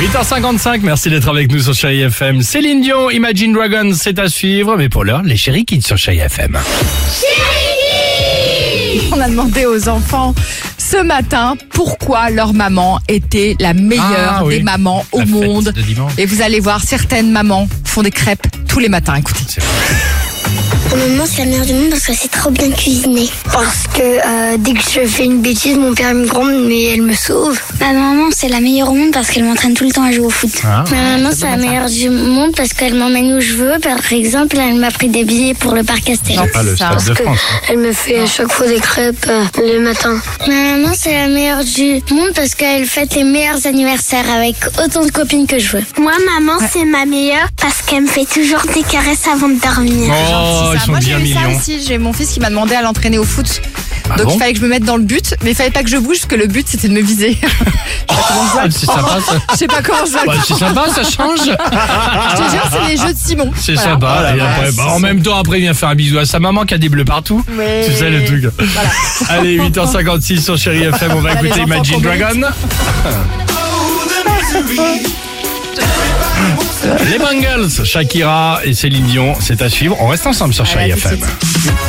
8h55, merci d'être avec nous sur Chéri FM. Céline Dion, Imagine Dragons, c'est à suivre, mais pour l'heure, les Chéri Kids sur Chéri FM. On a demandé aux enfants ce matin pourquoi leur maman était la meilleure Ah, oui. des mamans au La monde. Et vous allez voir, certaines mamans font des crêpes tous les matins. Écoutez. Vrai. Ma maman, c'est la meilleure du monde parce que c'est trop bien cuisiné. Parce que euh, dès que je fais une bêtise, mon père me gronde, mais elle me sauve. Ma maman, c'est la meilleure au monde parce qu'elle m'entraîne tout le temps à jouer au foot. Ah. Ma maman, c'est la meilleure du monde parce qu'elle m'emmène où je veux. Par exemple, elle m'a pris des billets pour le parc Astérix. Non, Pas le ça, Stade de que France. elle me fait à chaque fois des crêpes euh, le matin. Ma maman, c'est la meilleure du monde parce qu'elle fête les meilleurs anniversaires avec autant de copines que je veux. Moi, maman, c'est ma meilleure parce qu'elle me fait toujours des caresses avant de dormir. Oh, C'est ils sont Moi, bien j'ai eu ça mignons. aussi. J'ai mon fils qui m'a demandé à l'entraîner au foot. Ah Donc bon il fallait que je me mette dans le but, mais il fallait pas que je bouge parce que le but c'était de me viser. Je sais pas comment je Ah, c'est sympa, ça. Je sais pas comment je dois le Bah, c'est sympa, ça change. Je te jure, c'est les jeux de Simon. C'est Voilà. sympa. Et Voilà, après, bah, en même temps, après, il vient faire un bisou à sa maman qui a des bleus partout. Ouais. C'est ça le truc. Allez, 8h56 sur Chéri FM, on va les écouter enfants Imagine qu'on Dragon. Les Bangles, Shakira et Céline Dion, c'est à suivre. On reste ensemble sur Allez, Chéri à tout de FM.